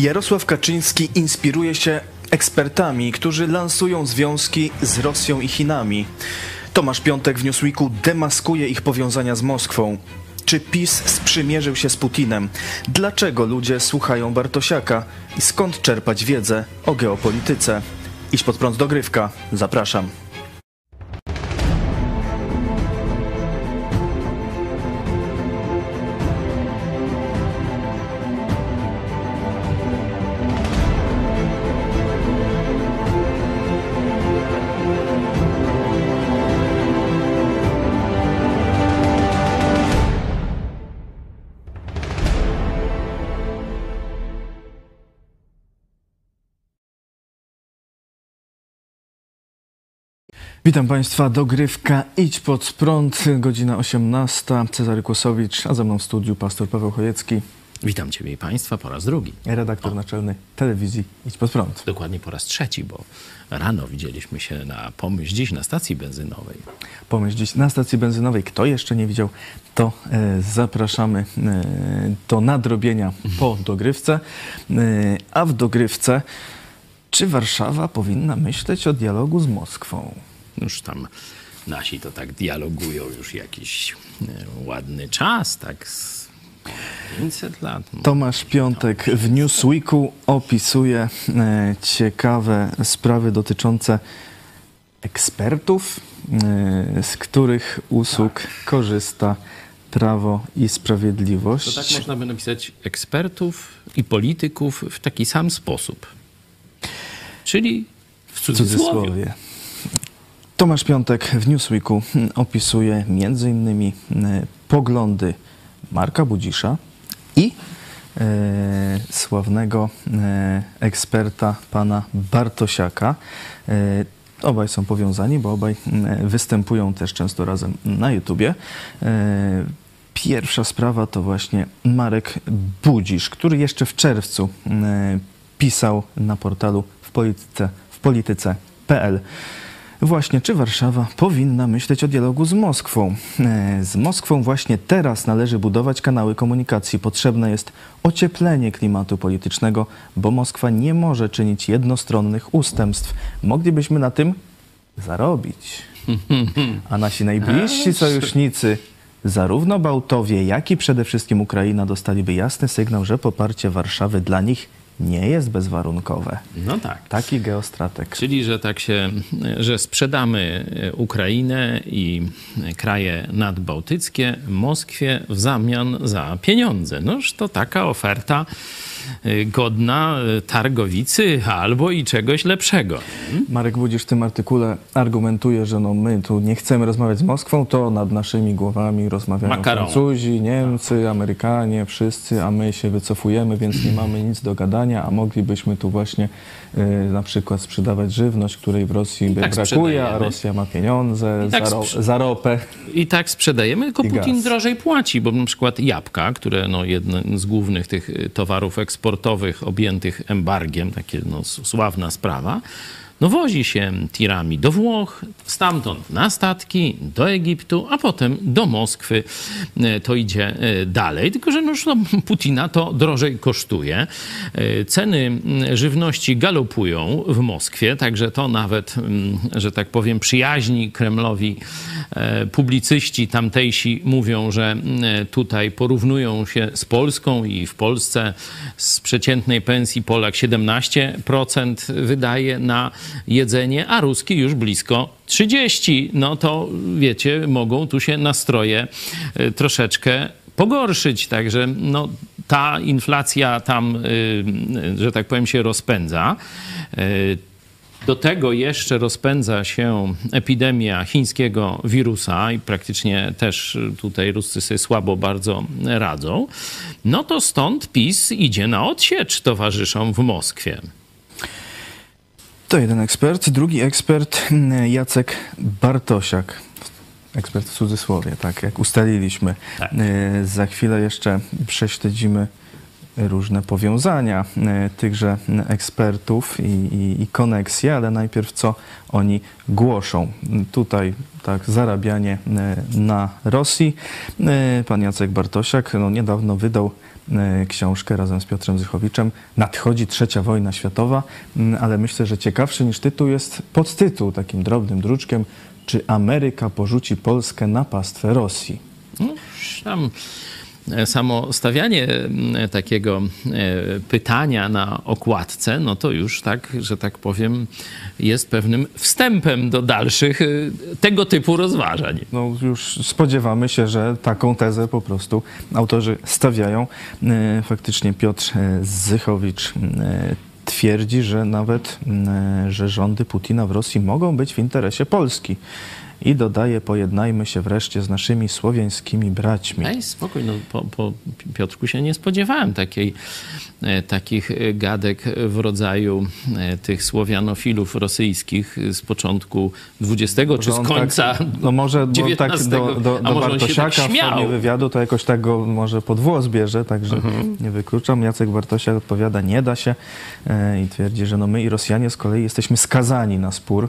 Jarosław Kaczyński inspiruje się ekspertami, którzy lansują związki z Rosją i Chinami. Tomasz Piątek w Newsweeku demaskuje ich powiązania z Moskwą. Czy PiS sprzymierzył się z Putinem? Dlaczego ludzie słuchają Bartosiaka? I skąd czerpać wiedzę o geopolityce? Idź pod prąd dogrywka. Zapraszam. Witam Państwa, dogrywka Idź pod prąd, godzina 18, Cezary Kłosowicz, a ze mną w studiu pastor Paweł Chojecki, Witam Ciebie i Państwa po raz drugi. redaktor naczelny telewizji Idź pod prąd. Dokładnie po raz trzeci, bo rano widzieliśmy się na pomyśl dziś na stacji benzynowej. Pomyśl dziś na stacji benzynowej. Kto jeszcze nie widział, to e, zapraszamy e, do nadrobienia po dogrywce. E, a w dogrywce, czy Warszawa powinna myśleć o dialogu z Moskwą? Już tam nasi to tak dialogują już jakiś e, ładny czas, tak z 500 lat. Tomasz Piątek w Newsweeku opisuje e, ciekawe sprawy dotyczące ekspertów, e, z których usług korzysta Prawo i Sprawiedliwość. To tak można by napisać ekspertów i polityków w taki sam sposób. Czyli w w cudzysłowie. Tomasz Piątek w Newsweeku opisuje m.in. poglądy Marka Budzisza i e, sławnego e, eksperta pana Bartosiaka. E, obaj są powiązani, bo obaj występują też często razem na YouTubie. E, Pierwsza sprawa to właśnie Marek Budzisz, który jeszcze w czerwcu e, pisał na portalu w polityce, w polityce.pl. Właśnie, czy Warszawa powinna myśleć o dialogu z Moskwą? E, Z Moskwą właśnie teraz należy budować kanały komunikacji. Potrzebne jest ocieplenie klimatu politycznego, bo Moskwa nie może czynić jednostronnych ustępstw. Moglibyśmy na tym zarobić. A nasi najbliżsi sojusznicy, zarówno Bałtowie, jak i przede wszystkim Ukraina, dostaliby jasny sygnał, że poparcie Warszawy dla nich nie jest bezwarunkowe. No tak. Taki geostratek. Czyli, że tak się, że sprzedamy Ukrainę i kraje nadbałtyckie Moskwie w zamian za pieniądze. Noż to taka oferta godna y, targowicy albo i czegoś lepszego. Marek Budzisz w tym artykule argumentuje, że no my tu nie chcemy rozmawiać z Moskwą, to nad naszymi głowami rozmawiają Makaron. Francuzi, Niemcy, Amerykanie, wszyscy, a my się wycofujemy, więc nie mamy nic do gadania, a moglibyśmy tu właśnie y, na przykład sprzedawać żywność, której w Rosji by tak brakuje, a. Rosja ma pieniądze tak za, ro, za ropę. I tak sprzedajemy, tylko Putin gaz. drożej płaci, bo na przykład jabłka, które no jeden z głównych tych y, towarów eksportowych objętych embargiem, takie no, sławna sprawa, no wozi się tirami do Włoch, stamtąd na statki, do Egiptu, a potem do Moskwy. E, To idzie e, dalej, tylko że no, Putina to drożej kosztuje. E, Ceny mm, żywności galopują w Moskwie, także to nawet, mm, że tak powiem, przyjaźni Kremlowi publicyści tamtejsi mówią, że mm, tutaj porównują się z Polską i w Polsce z przeciętnej pensji Polak 17% wydaje na jedzenie, a Ruski już blisko 30. No to wiecie, mogą tu się nastroje e, troszeczkę pogorszyć. Także no, ta inflacja tam, y, że tak powiem, się rozpędza. Do tego jeszcze rozpędza się epidemia chińskiego wirusa i praktycznie też tutaj Ruscy sobie słabo bardzo radzą. No to stąd PiS idzie na odsiecz towarzyszom w Moskwie. To jeden ekspert. Drugi ekspert, mm, Jacek Bartosiak. Ekspert w cudzysłowie, tak jak ustaliliśmy. Tak. E, Za chwilę jeszcze prześledzimy różne powiązania e, tychże ekspertów i, i, i koneksje, ale najpierw co oni głoszą. Tutaj tak zarabianie e, na Rosji. Pan Jacek Bartosiak no, niedawno wydał książkę razem z Piotrem Zychowiczem. Nadchodzi trzecia wojna światowa, m, ale myślę, że ciekawszy niż tytuł jest podtytuł takim drobnym druczkiem. Czy Ameryka porzuci Polskę na pastwę Rosji? No, tam e, samo stawianie m, takiego e, pytania na okładce, no to już tak, że tak powiem, jest pewnym wstępem do dalszych e, tego typu rozważań. No już spodziewamy się, że taką tezę po prostu autorzy stawiają. E, Faktycznie Piotr e, Zychowicz e, twierdzi, że nawet e, że rządy Putina w Rosji mogą być w interesie Polski. I dodaje, pojednajmy się wreszcie z naszymi słowiańskimi braćmi. Ej, spokój, no po, po Piotrku się nie spodziewałem takiej, e, takich e, gadek w rodzaju e, tych słowianofilów rosyjskich z początku XX czy z końca Tak, no może on tak XIX, do, do, do Bartosiaka tak w formie wywiadu, to jakoś tak go może pod włos bierze, także Mhm. nie wykluczam. Jacek Bartosiak odpowiada, nie da się i twierdzi, że no my i Rosjanie z kolei jesteśmy skazani na spór.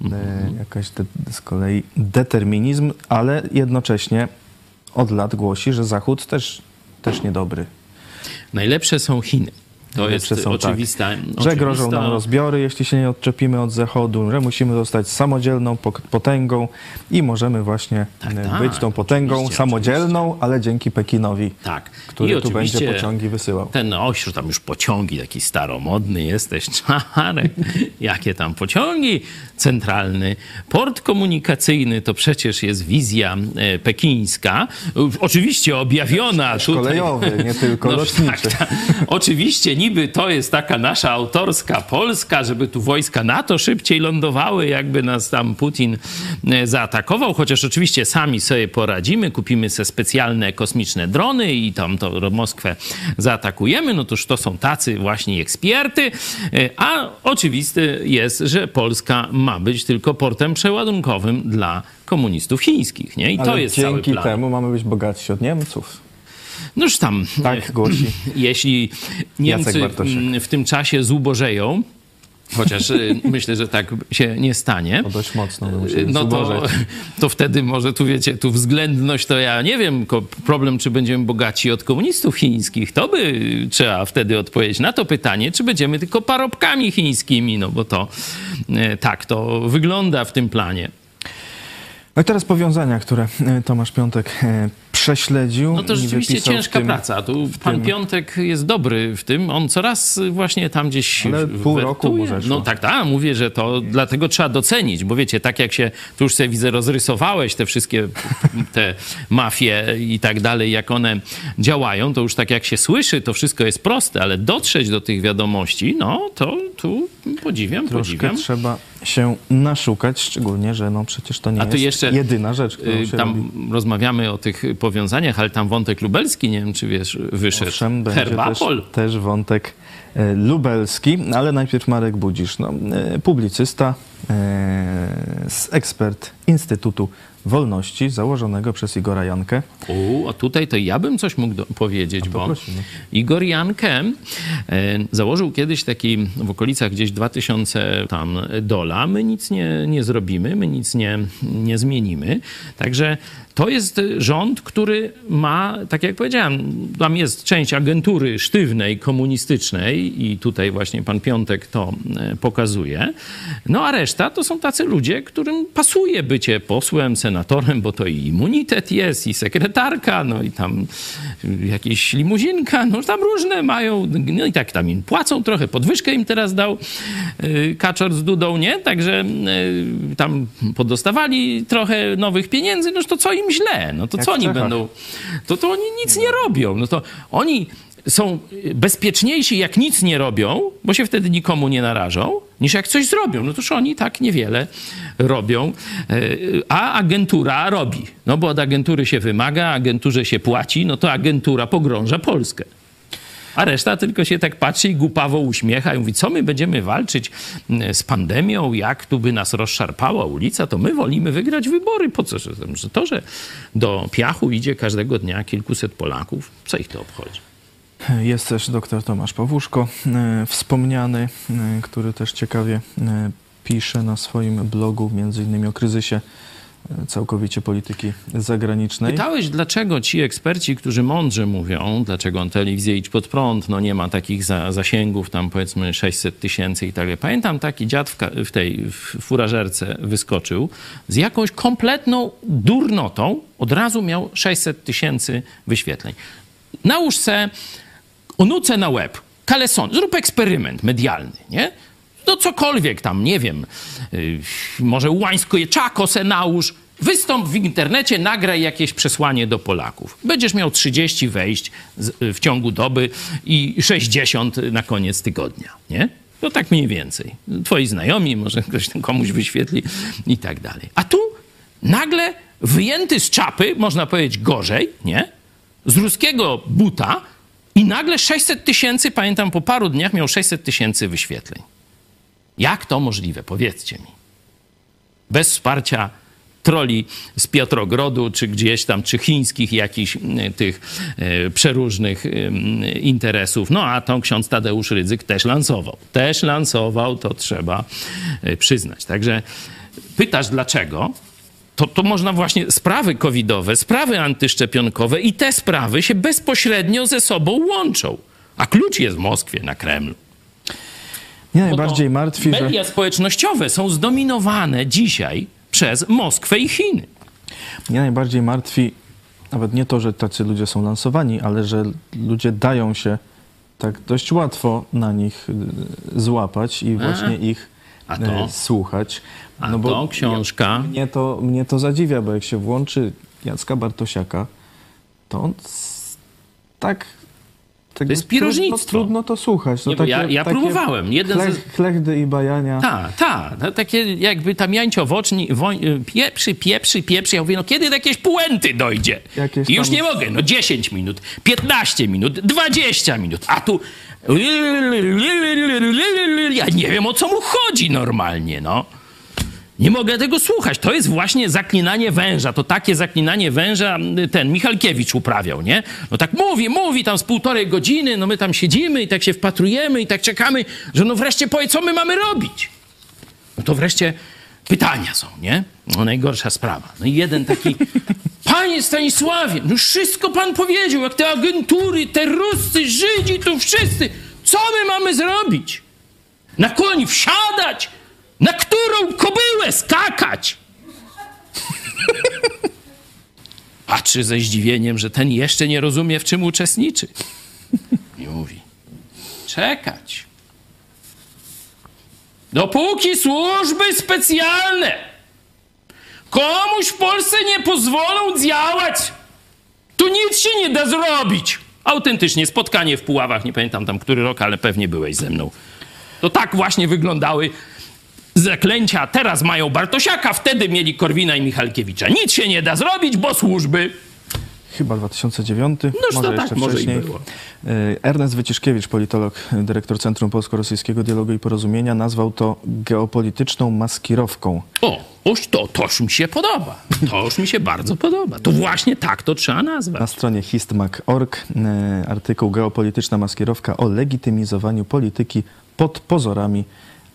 Mhm. Jakaś z kolei determinizm, ale jednocześnie od lat głosi, że Zachód też, też niedobry. Najlepsze są Chiny. To jest są, oczywista, tak. Że grożą oczywista- nam rozbiory, jeśli się nie odczepimy od Zachodu, że musimy zostać samodzielną potęgą i możemy właśnie Tak, e, tak, być tą potęgą oczywiście, samodzielną, ale dzięki Pekinowi, Tak. który tu będzie oczywiście pociągi wysyłał. Ten ośród, tam już pociągi, taki staromodny jesteś, czarek. Jakie tam pociągi? Centralny port komunikacyjny to przecież jest wizja e, pekińska. Oczywiście objawiona tutaj. Kolejowy, nie tylko lotniczy. tak. Oczywiście niby to jest taka nasza autorska Polska, żeby tu wojska NATO szybciej lądowały, jakby nas tam Putin e, zaatakował, chociaż oczywiście sami sobie poradzimy, kupimy sobie specjalne kosmiczne drony i tam to Moskwę zaatakujemy, no toż to są tacy właśnie eksperty, e, a oczywiste jest, że Polska ma być tylko portem przeładunkowym dla komunistów chińskich, nie? I to ale jest cały dzięki plan. temu mamy być bogatsi od Niemców. Noż tam, Tak głosi. jeśli Niemcy w tym czasie zubożeją, chociaż y, myślę, że tak się nie stanie, To dość mocno musieli no to, to wtedy może tu wiecie, tu względność to ja nie wiem, problem czy będziemy bogaci od komunistów chińskich, to by trzeba wtedy odpowiedzieć na to pytanie, czy będziemy tylko parobkami chińskimi, no bo to e, tak to wygląda w tym planie. No i teraz powiązania, które e, Tomasz Piątek e, prześledził. No to rzeczywiście ciężka tym- praca. Tu pan tym- Piątek jest dobry w tym. On coraz właśnie tam gdzieś. Ale pół wertuje. roku zeszło. No tak, tak. Mówię, że to dlatego trzeba docenić, bo wiecie, tak jak się, tu już sobie widzę, rozrysowałeś te wszystkie te mafie i tak dalej, jak one działają, to już tak jak się słyszy, to wszystko jest proste, ale dotrzeć do tych wiadomości, no to tu podziwiam, Troszkę podziwiam. trzeba się naszukać, szczególnie, że no przecież to nie jest jeszcze, jedyna rzecz, którą Y, się Tam robi. rozmawiamy o tych powiązaniach, ale tam wątek lubelski, nie wiem czy wiesz, wyszedł. Owszem, będzie też, Herbapol. też wątek e, lubelski, ale najpierw Marek Budzisz, no, e, publicysta, e, ekspert Instytutu Wolności, założonego przez Igora Jankę. U, a tutaj to ja bym coś mógł do, powiedzieć, bo prosimy. Igor Jankę e, założył kiedyś taki w okolicach gdzieś 2000 tam dola. My nic nie, nie zrobimy, my nic nie, nie zmienimy. Także to jest rząd, który ma, tak jak powiedziałem, tam jest część agentury sztywnej, komunistycznej i tutaj właśnie pan Piątek to e, pokazuje. No a reszta to są tacy ludzie, którym pasuje bycie posłem, senatorem, bo to i immunitet jest, i sekretarka, no i tam jakieś limuzinka, no tam różne mają, no i tak tam im płacą trochę, podwyżkę im teraz dał y, Kaczor z Dudą, nie? Także y, tam podostawali trochę nowych pieniędzy, noż to co im źle? No to Jak co oni będą? To, to oni nic nie robią. No to oni są bezpieczniejsi, jak nic nie robią, bo się wtedy nikomu nie narażą, niż jak coś zrobią. No toż oni tak niewiele robią, e, a agentura robi. No bo od agentury się wymaga, agenturze się płaci, no to agentura pogrąża Polskę. A reszta tylko się tak patrzy i głupawo uśmiecha i mówi, co my będziemy walczyć z pandemią, jak tu by nas rozszarpała ulica, to my wolimy wygrać wybory. Po co? To, że do piachu idzie każdego dnia kilkuset Polaków, co ich to obchodzi? Jest też dr Tomasz Pawłuszko, e, wspomniany, e, który też ciekawie e, pisze na swoim blogu, między innymi o kryzysie całkowicie polityki zagranicznej. Pytałeś, dlaczego ci eksperci, którzy mądrze mówią, dlaczego telewizja idź pod prąd, no nie ma takich za, zasięgów, tam powiedzmy 600 tysięcy i tak dalej. Pamiętam taki dziad w, w tej w furażerce wyskoczył z jakąś kompletną durnotą, od razu miał 600 tysięcy wyświetleń. Nałóż se onuce na łeb, kaleson, zrób eksperyment medialny, nie? No cokolwiek tam, nie wiem, yy, może łańsko czako se nałóż, wystąp w internecie, nagraj jakieś przesłanie do Polaków. Będziesz miał 30 wejść z, w ciągu doby i 60 na koniec tygodnia, nie? No tak mniej więcej. Twoi znajomi, może ktoś komuś wyświetli i tak dalej. A tu nagle wyjęty z czapy, można powiedzieć gorzej, nie? Z ruskiego buta i nagle 600 tysięcy, pamiętam po paru dniach miał 600 tysięcy wyświetleń. Jak to możliwe? Powiedzcie mi. Bez wsparcia troli z Piotrogrodu, czy gdzieś tam, czy chińskich jakichś tych e, przeróżnych interesów. No a tą ksiądz Tadeusz Rydzyk też lansował. Też lansował, to trzeba e, przyznać. Także pytasz dlaczego? To, to można właśnie sprawy covidowe, sprawy antyszczepionkowe i te sprawy się bezpośrednio ze sobą łączą. A klucz jest w Moskwie, na Kremlu. Mnie najbardziej martwi, media że... Media społecznościowe są zdominowane dzisiaj przez Moskwę i Chiny. Mnie najbardziej martwi nawet nie to, że tacy ludzie są lansowani, ale że ludzie dają się tak dość łatwo na nich y, złapać i właśnie ich a to? Y, słuchać. A no bo to książka. mnie, to, mnie to zadziwia, bo jak się włączy Jacka Bartosiaka, to on tak to jest pirożnictwo. Trudno, trudno to słuchać. No nie, takie, ja, ja takie próbowałem. Jeden chlech, z... Chlechdy i bajania. Tak, tak. takie jakby tam jańciowoczni, woń, pieprzy, pieprzy, pieprzy. Ja mówię, no kiedy do jakiejś puenty dojdzie? Jakieś I już tam... nie mogę. No 10 minut, 15 minut, 20 minut. A tu... Ja nie wiem, o co mu chodzi normalnie, no. Nie mogę tego słuchać. To jest właśnie zaklinanie węża. To takie zaklinanie węża ten Michalkiewicz uprawiał, nie? No tak mówi, mówi tam z półtorej godziny, no my tam siedzimy i tak się wpatrujemy i tak czekamy, że no wreszcie powie, co my mamy robić. No to wreszcie pytania są, nie? No najgorsza sprawa. No i jeden taki, panie Stanisławie, no wszystko pan powiedział, jak te agentury, te Ruscy, Żydzi, tu wszyscy. Co my mamy zrobić? Na koń wsiadać? Na którą kobyłę skakać? Patrzy ze zdziwieniem, że ten jeszcze nie rozumie, w czym uczestniczy. I mówi: Czekać. Dopóki służby specjalne komuś w Polsce nie pozwolą działać, to nic się nie da zrobić. Autentycznie, spotkanie w Puławach, nie pamiętam tam który rok, ale pewnie byłeś ze mną. To tak właśnie wyglądały zaklęcia teraz mają Bartosiaka, wtedy mieli Korwina i Michalkiewicza. Nic się nie da zrobić, bo służby. Chyba 2009, no może to tak, może wcześniej. I było. E, Ernest Wyciszkiewicz, politolog, dyrektor Centrum Polsko-Rosyjskiego Dialogu i Porozumienia, nazwał to geopolityczną maskirowką. O, oż to, to już mi się podoba. To już mi się bardzo podoba. To właśnie tak to trzeba nazwać. Na stronie histmag.org e, artykuł Geopolityczna maskirowka o legitymizowaniu polityki pod pozorami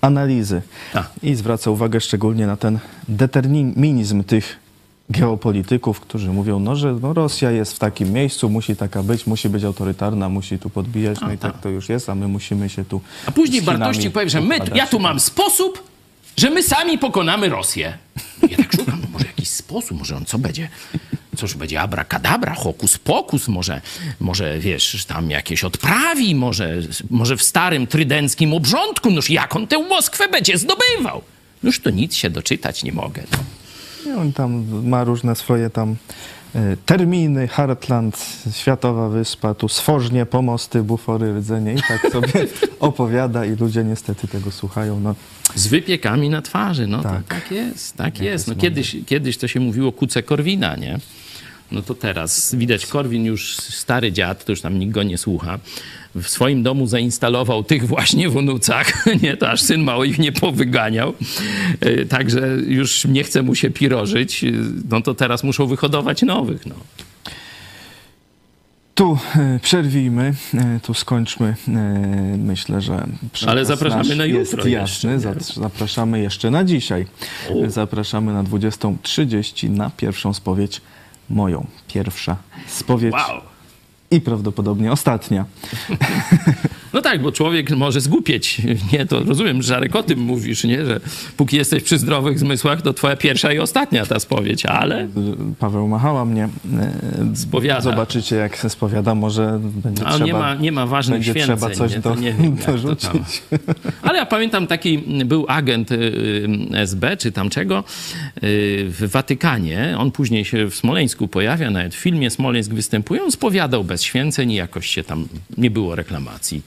analizy. A. I zwraca uwagę szczególnie na ten determinizm tych geopolityków, którzy mówią, no, że no, Rosja jest w takim miejscu, musi taka być, musi być autorytarna, musi tu podbijać, no i tak to już jest, a my musimy się tu. A później Bartoszczyk powie, że my, ja tu mam sposób, że my sami pokonamy Rosję. No ja tak szukam, może jakiś sposób, może on co będzie? Cóż, będzie abracadabra, hokus pokus, może, może wiesz, tam jakieś odprawi, może, może w starym trydenckim obrządku, noż jak on tę Moskwę będzie zdobywał? Noż to nic się doczytać nie mogę. No. On tam ma różne swoje tam e, terminy, Heartland, Światowa Wyspa, tu Sfożnie, Pomosty, Bufory, Rdzenie i tak sobie opowiada i ludzie niestety tego słuchają. No. Z wypiekami na twarzy, no tak, tak jest, tak jest. No, kiedyś, kiedyś to się mówiło kuce Korwina, nie? No to teraz widać, Korwin już stary dziad, to już tam nikt go nie słucha. W swoim domu zainstalował tych właśnie w unucach, nie, to aż syn mało ich nie powyganiał. E, także już nie chce mu się pirożyć, no to teraz muszą wyhodować nowych, no. Tu e, przerwijmy, e, tu skończmy. E, myślę, że Ale zapraszamy na jutro Jest jasny. jeszcze, Zapraszamy jeszcze na dzisiaj. O. Zapraszamy na 20.30 na pierwszą spowiedź moją. Pierwsza spowiedź Wow. i prawdopodobnie ostatnia. No tak, bo człowiek może zgłupieć. Nie, to rozumiem, że Żarek o tym mówisz, nie? Że póki jesteś przy zdrowych zmysłach, to twoja pierwsza i ostatnia ta spowiedź, ale Paweł Machała mnie. e, Spowiada. Zobaczycie, jak się spowiada. Może będzie a trzeba... nie ma, nie ma ważnych będzie święceń. trzeba coś nie? do- nie wiem, dorzucić. Ale ja pamiętam taki, był agent y, y, SB, czy tam czego, w Watykanie. On później się w Smoleńsku pojawia, nawet w filmie Smoleńsk występuje. On spowiadał bez święceń i jakoś się tam nie było reklamacji.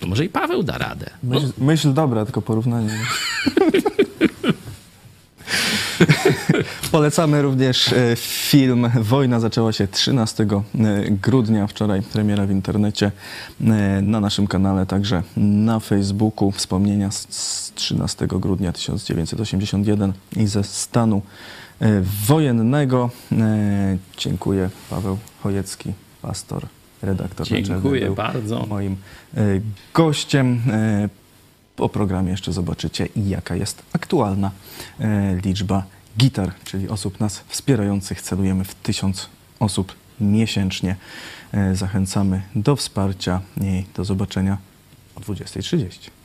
To może i Paweł da radę. Myśl, myśl dobra, tylko porównanie. Polecamy również e, film Wojna zaczęła się 13 grudnia, wczoraj premiera w internecie, e, na naszym kanale, także na Facebooku. Wspomnienia z- z 13 grudnia 1981 i ze stanu e, wojennego. E, Dziękuję, Paweł Chojecki, pastor, redaktor Dziękuję był bardzo. moim e, gościem. E, Po programie jeszcze zobaczycie, jaka jest aktualna e, liczba gitar, czyli osób nas wspierających. Celujemy w tysiąc osób miesięcznie. E, Zachęcamy do wsparcia i do zobaczenia o 20.30.